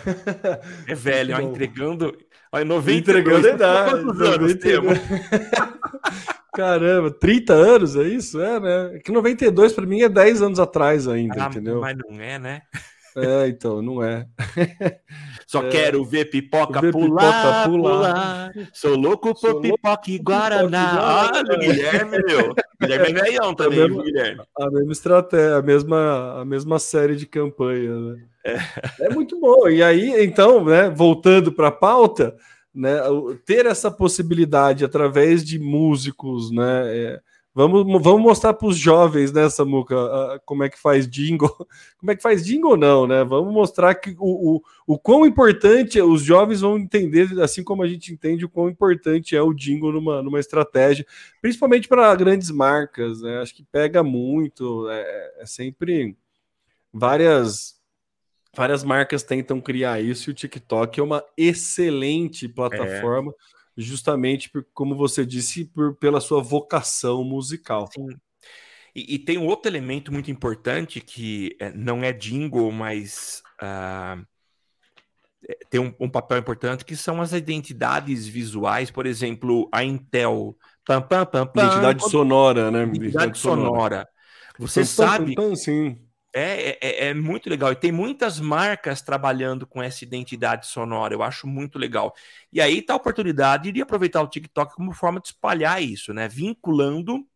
S3: É velho, <laughs> ó, entregando. Ó, 90
S2: entregando a idade. Quantos anos temos? <laughs> Caramba, 30 anos, é isso? É, né? É que 92 para mim é 10 anos atrás ainda, ah, entendeu?
S3: Mas não é, né?
S2: É, então, não é. <laughs>
S3: Só é. quero ver pipoca, ver pular, pipoca pular, pular, Sou louco por pipoca e guaraná. Ah, Guilherme, meu. Guilherme é velhão também, a mesma, Guilherme.
S2: A mesma estratégia, a mesma, a mesma série de campanha, né? É. é muito bom. E aí, então, né, voltando para a pauta, né, ter essa possibilidade através de músicos, né, é, vamos, vamos mostrar para os jovens, né, Samuca, como é que faz jingle, <laughs> como é que faz jingle não, né, vamos mostrar que o, o, o quão importante, os jovens vão entender, assim como a gente entende o quão importante é o jingle numa, numa estratégia, principalmente para grandes marcas, né, acho que pega muito, é, é sempre várias Várias marcas tentam criar isso e o TikTok é uma excelente plataforma, é. Justamente por, como você disse, por, pela sua vocação musical.
S3: Sim. E, e, tem um outro elemento muito importante que é, não é jingle, mas uh, tem um, um, papel importante que são as identidades visuais, por exemplo, a Intel.
S2: Pam, pam, pam, identidade sonora, né?
S3: Identidade, identidade sonora. sonora. Você sabe. sim é, é, é, é, muito legal. E tem muitas marcas trabalhando com essa identidade sonora. Eu acho muito legal. E aí tá a oportunidade de aproveitar o TikTok como forma de espalhar isso, né? Vinculando.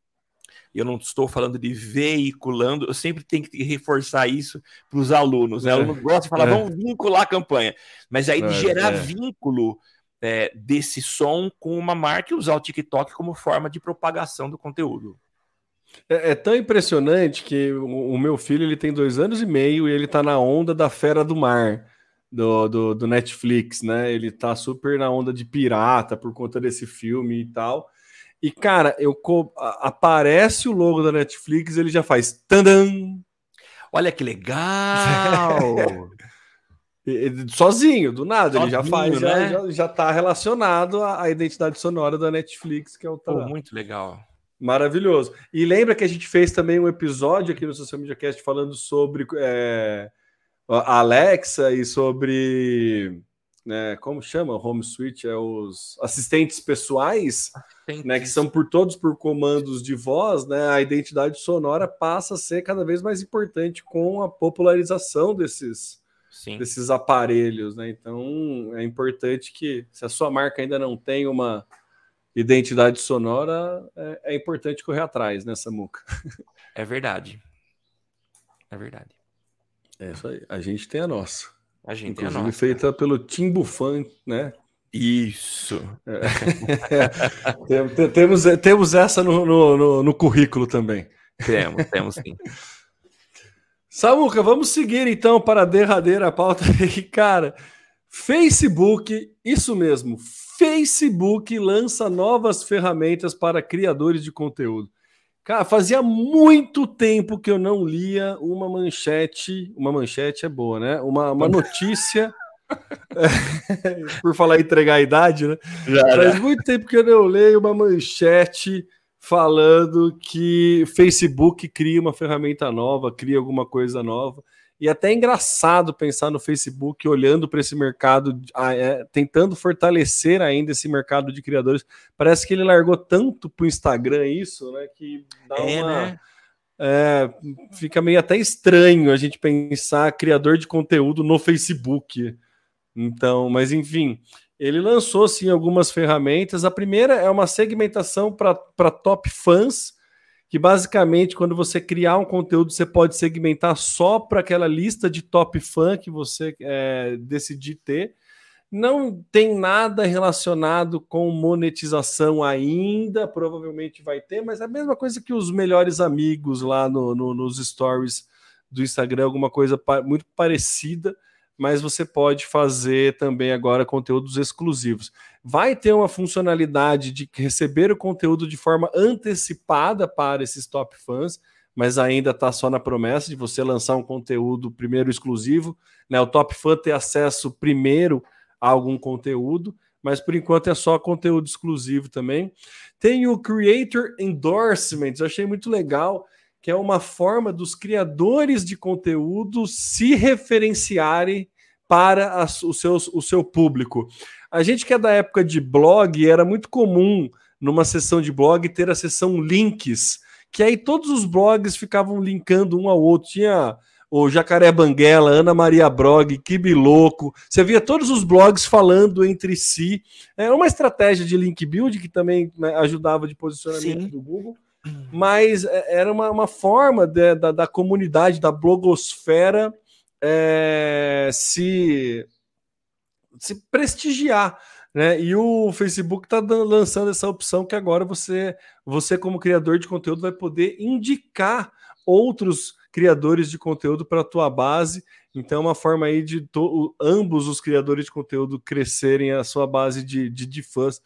S3: Eu não estou falando de veiculando, eu sempre tenho que reforçar isso para os alunos. Né? O aluno gosta de falar, é. vamos vincular a campanha. Mas aí de é, gerar é. vínculo desse som com uma marca e usar o TikTok como forma de propagação do conteúdo.
S2: É, é, tão impressionante que o, o, meu filho ele tem dois anos e meio e ele tá na onda da Fera do Mar do, do, do, Netflix, né? Ele tá super na onda de pirata por conta desse filme e tal. E, cara, eu aparece o logo da Netflix, ele já faz tandam.
S3: Olha que legal! <laughs>
S2: Sozinho, do nada, Sozinho, ele já faz, né? já, já, já tá relacionado à, à, identidade sonora da Netflix, que é o
S3: Pô, muito legal.
S2: Maravilhoso. E lembra que a gente fez também um episódio aqui no Social Media Cast falando sobre é, a Alexa e sobre né, como chama? Home Switch é os assistentes pessoais, assistentes. né, que são por todos por comandos de voz, né? A identidade sonora passa a ser cada vez mais importante com a popularização desses Sim. desses aparelhos, né? Então é importante que se a sua marca ainda não tem uma identidade sonora, é, é importante correr atrás nessa muca.
S3: É verdade. É verdade.
S2: É isso aí. A gente tem a nossa.
S3: A gente
S2: Inclusive
S3: tem a nossa.
S2: feita pelo Timbufan, né?
S3: Isso.
S2: É. <laughs> temos, temos essa no, no, no, no currículo também.
S3: Temos, temos sim.
S2: Samuca, vamos seguir então para a derradeira pauta aí, <laughs> cara. Facebook, isso mesmo, Facebook lança novas ferramentas para criadores de conteúdo. Cara, fazia muito tempo que eu não lia uma manchete. Uma manchete é boa, né? Uma, uma notícia. <laughs> por falar em entregar a idade, né? Já, Faz muito tempo que eu não leio uma manchete falando que Facebook cria uma ferramenta nova, cria alguma coisa nova. E até é engraçado pensar no Facebook olhando para esse mercado, é, tentando fortalecer ainda esse mercado de criadores. Parece que ele largou tanto para o Instagram isso, né? Que dá é, uma. Né? É, fica meio até estranho a gente pensar criador de conteúdo no Facebook. Então, mas enfim, ele lançou sim algumas ferramentas. A primeira é uma segmentação para top fãs que basicamente quando você criar um conteúdo você pode segmentar só para aquela lista de top fã que você é, decidir ter. Não tem nada relacionado com monetização ainda, provavelmente vai ter, mas é a mesma coisa que os melhores amigos lá no, no, nos stories do Instagram, alguma coisa muito parecida mas você pode fazer também agora conteúdos exclusivos. Vai ter uma funcionalidade de receber o conteúdo de forma antecipada para esses top fãs, mas ainda está só na promessa de você lançar um conteúdo primeiro exclusivo, né? O top fã ter acesso primeiro a algum conteúdo, mas por enquanto é só conteúdo exclusivo também. Tem o Creator Endorsements, eu achei muito legal que é uma forma dos criadores de conteúdo se referenciarem para as, seus, o seu público. A gente que é da época de blog, era muito comum numa sessão de blog ter a sessão links, que aí todos os blogs ficavam linkando um ao outro. Tinha o Jacaré Banguela, Ana Maria Brog, Kibiloco. Você via todos os blogs falando entre si. Era uma estratégia de link build que também né, ajudava de posicionamento Sim. do Google mas é, era uma, uma forma de, da, da comunidade, da blogosfera é, se, se prestigiar. Né? E o Facebook está lançando essa opção que agora você, você, como criador de conteúdo, vai poder indicar outros criadores de conteúdo para a tua base. Então, é uma forma aí de ambos os criadores de conteúdo crescerem a sua base de, de, de fãs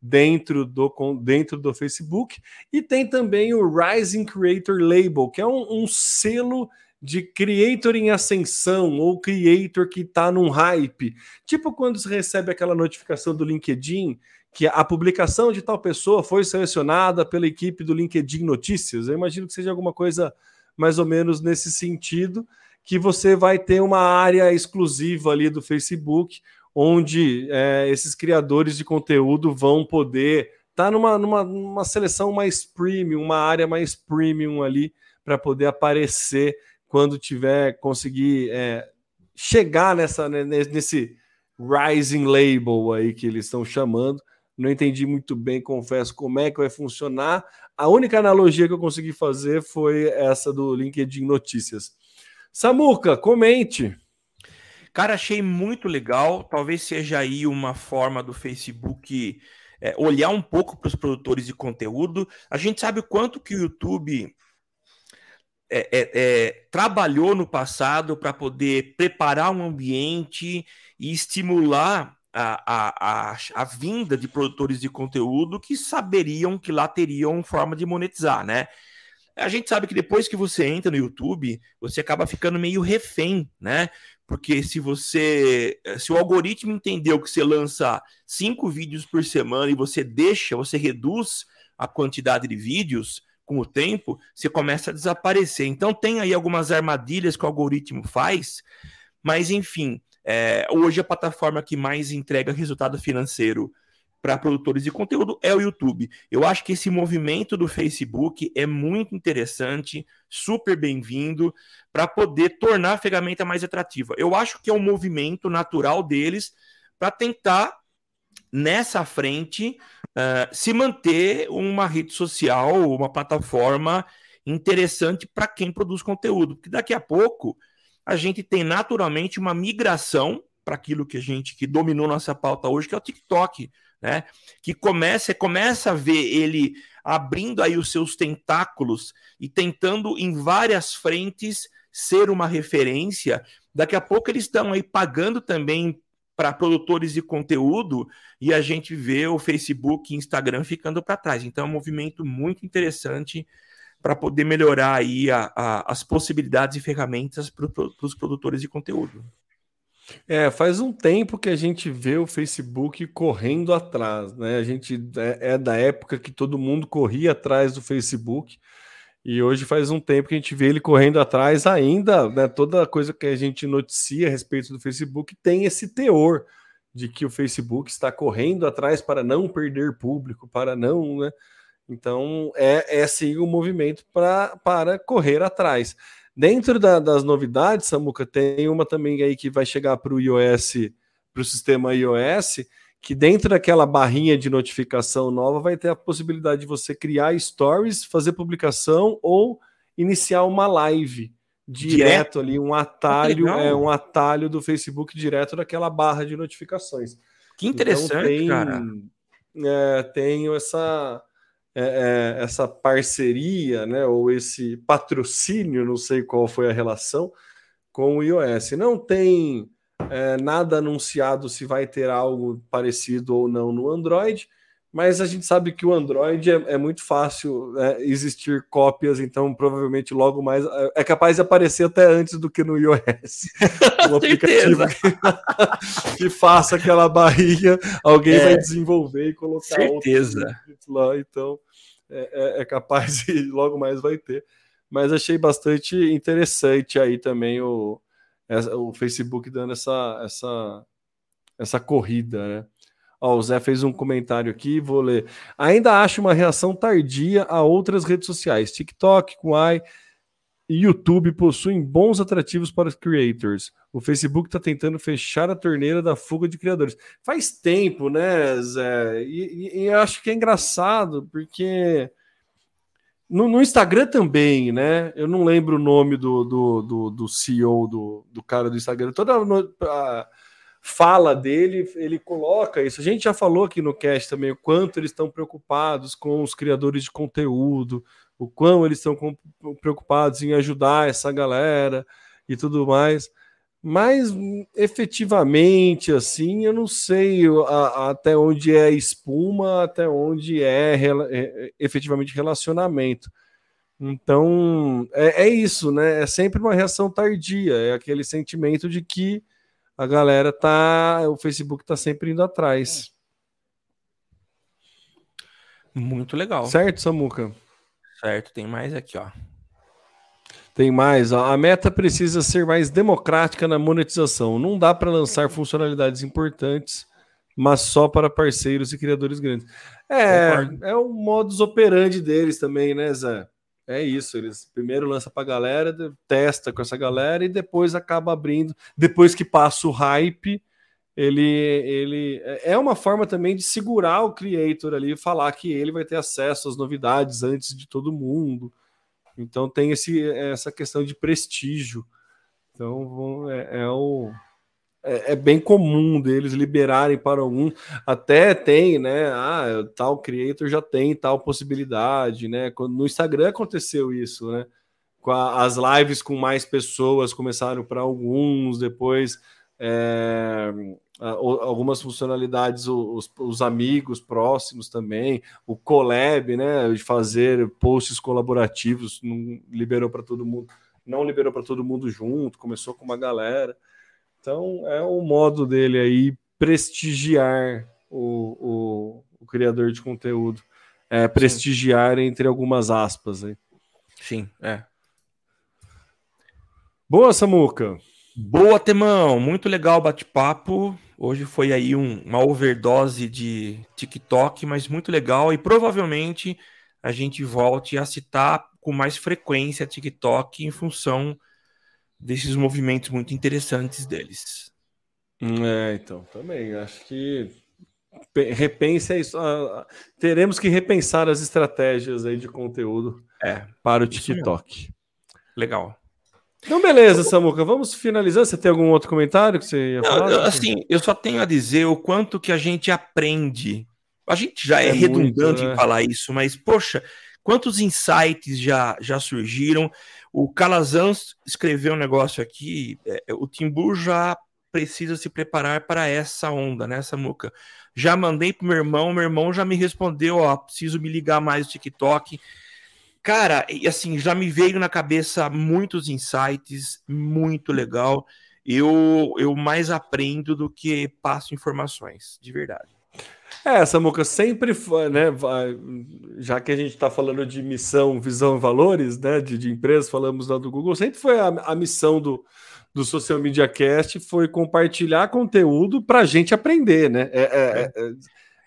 S2: dentro do, dentro do Facebook. E tem também o Rising Creator Label, que é um, um selo de creator em ascensão ou creator que está num hype. Tipo quando você recebe aquela notificação do LinkedIn que a publicação de tal pessoa foi selecionada pela equipe do LinkedIn Notícias. Eu imagino que seja alguma coisa mais ou menos nesse sentido, que você vai ter uma área exclusiva ali do Facebook onde é, esses criadores de conteúdo vão poder estar tá numa, numa, numa seleção mais premium, uma área mais premium ali para poder aparecer quando tiver conseguir é, chegar nessa né, nesse rising label aí que eles estão chamando. Não entendi muito bem, confesso, como é que vai funcionar. A única analogia que eu consegui fazer foi essa do LinkedIn Notícias. Samuca, comente.
S3: Cara, achei muito legal. Talvez seja aí uma forma do Facebook é, olhar um pouco para os produtores de conteúdo. A gente sabe o quanto que o YouTube é, é, é trabalhou no passado para poder preparar um ambiente e estimular a, a, a, a, vinda de produtores de conteúdo que saberiam que lá teriam forma de monetizar, né? A gente sabe que depois que você entra no YouTube, você acaba ficando meio refém, né? Porque se você. Se o algoritmo entendeu que você lança cinco vídeos por semana e você deixa, você reduz a quantidade de vídeos com o tempo, você começa a desaparecer. Então tem aí algumas armadilhas que o algoritmo faz, mas enfim, é, hoje a plataforma que mais entrega resultado financeiro para produtores de conteúdo é o YouTube. Eu acho que esse movimento do Facebook é muito interessante, super bem-vindo, para poder tornar a ferramenta mais atrativa. Eu acho que é um movimento natural deles para tentar, nessa frente, uh, se manter uma rede social, uma plataforma interessante para quem produz conteúdo. Porque daqui a pouco a gente tem naturalmente uma migração para aquilo que a gente que dominou nossa pauta hoje, que é o TikTok né? Que começa, começa a ver ele abrindo aí os seus tentáculos e tentando em várias frentes ser uma referência. Daqui a pouco eles estão aí pagando também para produtores de conteúdo e a gente vê o Facebook e Instagram ficando para trás. Então é um movimento muito interessante para poder melhorar aí a, a, as possibilidades e ferramentas para os produtores de conteúdo.
S2: É, faz um tempo que a gente vê o Facebook correndo atrás, né? A gente é, é, da época que todo mundo corria atrás do Facebook e hoje faz um tempo que a gente vê ele correndo atrás ainda, né? Toda coisa que a gente noticia a respeito do Facebook tem esse teor de que o Facebook está correndo atrás para não perder público, para não, né? Então é, é sim o um movimento pra, para correr atrás. Dentro da, das novidades, Samuca, tem uma também aí que vai chegar para o iOS, para o sistema iOS, que dentro daquela barrinha de notificação nova vai ter a possibilidade de você criar stories, fazer publicação ou iniciar uma live direto, direto? ali, um atalho, é um atalho do Facebook direto daquela barra de notificações.
S3: Que interessante, então, tem, cara.
S2: É, tenho essa é, é, essa parceria, né, ou esse patrocínio, não sei qual foi a relação, com o iOS. Não tem é, nada anunciado se vai ter algo parecido ou não no Android, mas a gente sabe que o Android é, é muito fácil é, existir cópias, então provavelmente logo mais é, é capaz de aparecer até antes do que no iOS. <laughs> um aplicativo que, <laughs> que, faça aquela barriga, alguém vai é. desenvolver e colocar
S3: Certeza.
S2: lá, então é, é, é capaz <laughs> e logo mais vai ter. Mas achei bastante interessante aí também o, o Facebook dando essa, essa, essa corrida, né? Ó, o Zé fez um comentário aqui, vou ler. Ainda acho uma reação tardia a outras redes sociais. TikTok, Kwai e YouTube possuem bons atrativos para os creators. O Facebook está tentando fechar a torneira da fuga de criadores. Faz tempo, né, Zé? E, e, e acho que é engraçado, porque no, no, Instagram também, né? Eu não lembro o nome do, do, do, do CEO do, do cara do Instagram. Toda a, fala dele, ele coloca isso. A gente já falou aqui no cast também o quanto eles estão preocupados com os criadores de conteúdo, o quão eles estão preocupados em ajudar essa galera e tudo mais. Mas efetivamente, assim, eu não sei a, a, até onde é espuma, até onde é, é, é efetivamente relacionamento. Então, é, é, isso, né? É sempre uma reação tardia, é aquele sentimento de que a galera tá. O Facebook tá sempre indo atrás.
S3: Muito legal.
S2: Certo, Samuca?
S3: Certo, tem mais aqui, ó.
S2: Tem mais, ó. a meta precisa ser mais democrática na monetização. Não dá para lançar funcionalidades importantes, mas só para parceiros e criadores grandes. É, é o modus operandi deles também, né, Zé? É isso, eles primeiro lança para a galera, testa com essa galera e depois acaba abrindo. Depois que passa o hype, ele, ele é, é uma forma também de segurar o creator ali, falar que ele vai ter acesso às novidades antes de todo mundo. Então tem esse, essa questão de prestígio. Então é, é o, é, é, bem comum deles liberarem para algum. Até tem, né? Ah, tal creator já tem tal possibilidade, né? No Instagram aconteceu isso, né? As lives com mais pessoas começaram para alguns, depois é, algumas funcionalidades, os, os, amigos próximos também, o collab, né? De fazer posts colaborativos, não liberou para todo mundo, não liberou para todo mundo junto, começou com uma galera. Então é o modo dele aí prestigiar o, o, o criador de conteúdo. É, prestigiar Sim. entre algumas aspas aí.
S3: Sim, é.
S2: Boa, Samuca.
S3: Boa, Temão. Muito legal o bate-papo. Hoje foi aí um, uma overdose de TikTok, mas muito legal. E provavelmente a gente volte a citar com mais frequência TikTok em função desses movimentos muito interessantes deles.
S2: É, então, também. Acho que repense isso. Teremos que repensar as estratégias aí de conteúdo
S3: é,
S2: para o TikTok.
S3: Legal.
S2: Então, beleza, Samuca, vamos finalizar. Você tem algum outro comentário que você ia falar?
S3: Não, assim, eu só tenho a dizer o quanto que a gente aprende. A gente já é, é redundante muito, né? em falar isso, mas, poxa, quantos insights já, já surgiram? O Calazans escreveu um negócio aqui, é, é, o Timbu já precisa se preparar para essa onda, né, Samuca? Já mandei pro meu irmão, meu irmão já me respondeu, ó, preciso me ligar mais no TikTok. Cara, e assim, já me veio na cabeça muitos insights, muito legal. Eu, eu mais aprendo do que passo informações, de verdade.
S2: É, Samuca, sempre foi, né? Já que a gente está falando de missão, visão e valores, né? De, de empresas, falamos lá do Google, sempre foi a, a missão do, do Social Media Cast foi compartilhar conteúdo para a gente aprender, né? É, é, é.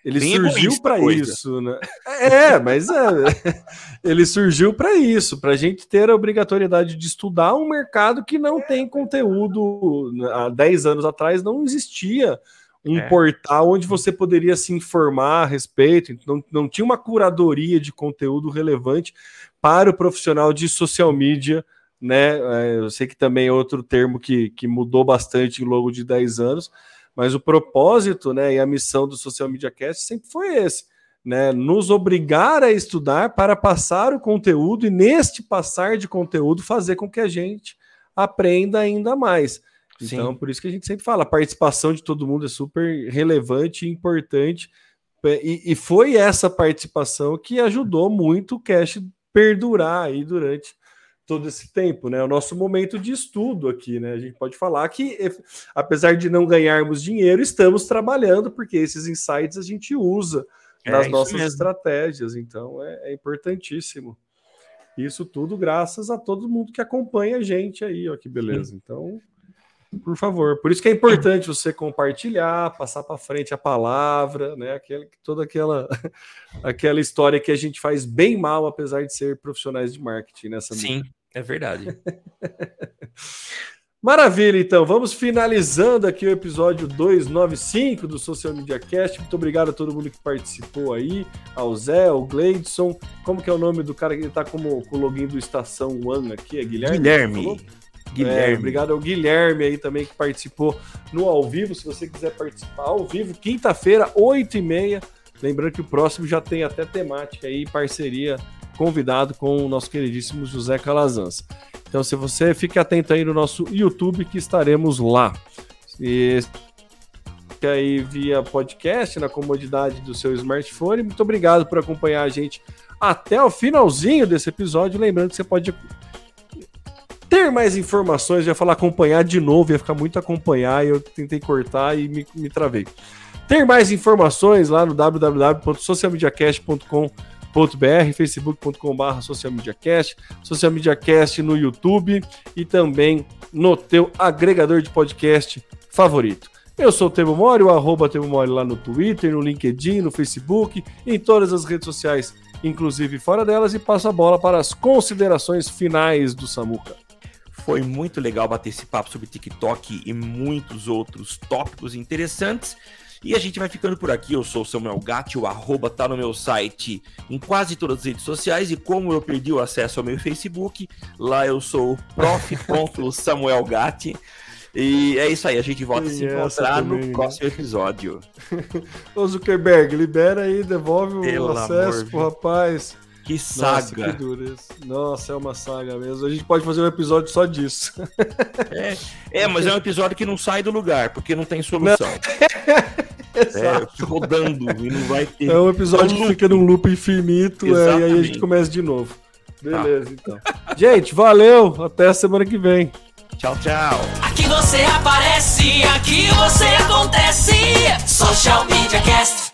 S2: É ele Bem surgiu para isso, né? É, mas é, <laughs> ele surgiu para isso, para a gente ter a obrigatoriedade de estudar um mercado que não tem conteúdo. Há 10 anos atrás não existia um é. portal onde você poderia se informar a respeito, não, não tinha uma curadoria de conteúdo relevante para o profissional de social media, né? É, eu sei que também é outro termo que, que mudou bastante em longo de 10 anos, mas o propósito né, e a missão do Social Media Cast sempre foi esse. Né, nos obrigar a estudar para passar o conteúdo e, neste passar de conteúdo, fazer com que a gente aprenda ainda mais. Então, Sim. por isso que a gente sempre fala, a participação de todo mundo é super relevante e importante. E, e foi essa participação que ajudou muito o Cash perdurar aí durante todo esse tempo, né? O nosso momento de estudo aqui, né? A gente pode falar que, apesar de não ganharmos dinheiro, estamos trabalhando, porque esses insights a gente usa é, nas nossas mesmo. estratégias, então é, é importantíssimo. Isso tudo graças a todo mundo que acompanha a gente aí, ó, que beleza. Então, por favor. Por isso que é importante você compartilhar, passar para frente a palavra, né? Aquele, toda aquela, <laughs> aquela história que a gente faz bem mal, apesar de ser profissionais de marketing nessa.
S3: Né, Sim, é verdade. <laughs>
S2: Maravilha, então. Vamos finalizando aqui o episódio 295 do Social Media Cast. Muito obrigado a todo mundo que participou aí, ao Zé, ao Gleidson. Como que é o nome do cara que está como com o login do Estação One aqui? É Guilherme?
S3: Guilherme.
S2: Guilherme. É, obrigado ao Guilherme aí também que participou no ao vivo. Se você quiser participar ao vivo, quinta-feira, 8h30. Lembrando que o próximo já tem até temática aí, parceria, convidado com o nosso queridíssimo José Calazans. Então, se você fique atento aí no nosso YouTube, que estaremos lá. E aí via podcast na comodidade do seu smartphone. Muito obrigado por acompanhar a gente até o finalzinho desse episódio. Lembrando que você pode ter mais informações, ia falar acompanhar de novo, ia ficar muito acompanhar, e eu tentei cortar e me, me travei. Ter mais informações lá no www.socialmediacast.com.br, facebook.com.br socialmediacast, socialmediacast no YouTube e também no teu agregador de podcast favorito. Eu sou o Temo Mori, o arroba Temo Mori lá no Twitter, no LinkedIn, no Facebook, em todas as redes sociais, inclusive fora delas, e passo a bola para as considerações finais do Samuca.
S3: Foi muito legal bater esse papo sobre TikTok e muitos outros tópicos interessantes. E a gente vai ficando por aqui. Eu sou o Samuel Gatti, o arroba tá no meu site em quase todas as redes sociais. E como eu perdi o acesso ao meu Facebook, lá eu sou prof.samuelgatti. <laughs> E é isso aí, a gente volta a se encontrar também, no né? próximo episódio. <laughs>
S2: Ô Zuckerberg, libera aí, devolve Pelo o acesso pro rapaz.
S3: Que saga.
S2: Nossa, que dureza. Nossa, é uma saga mesmo. A gente pode fazer um episódio só disso.
S3: É, é mas é um episódio que não sai do lugar, porque não tem solução. Não. <laughs> é, rodando e não vai ter.
S2: É um episódio é um que fica num loop infinito é, e aí a gente começa de novo. Beleza, tá. então. Gente, valeu. Até a semana que vem.
S3: Tchau, tchau.
S1: Aqui você aparece, aqui você acontece. Social Media Cast.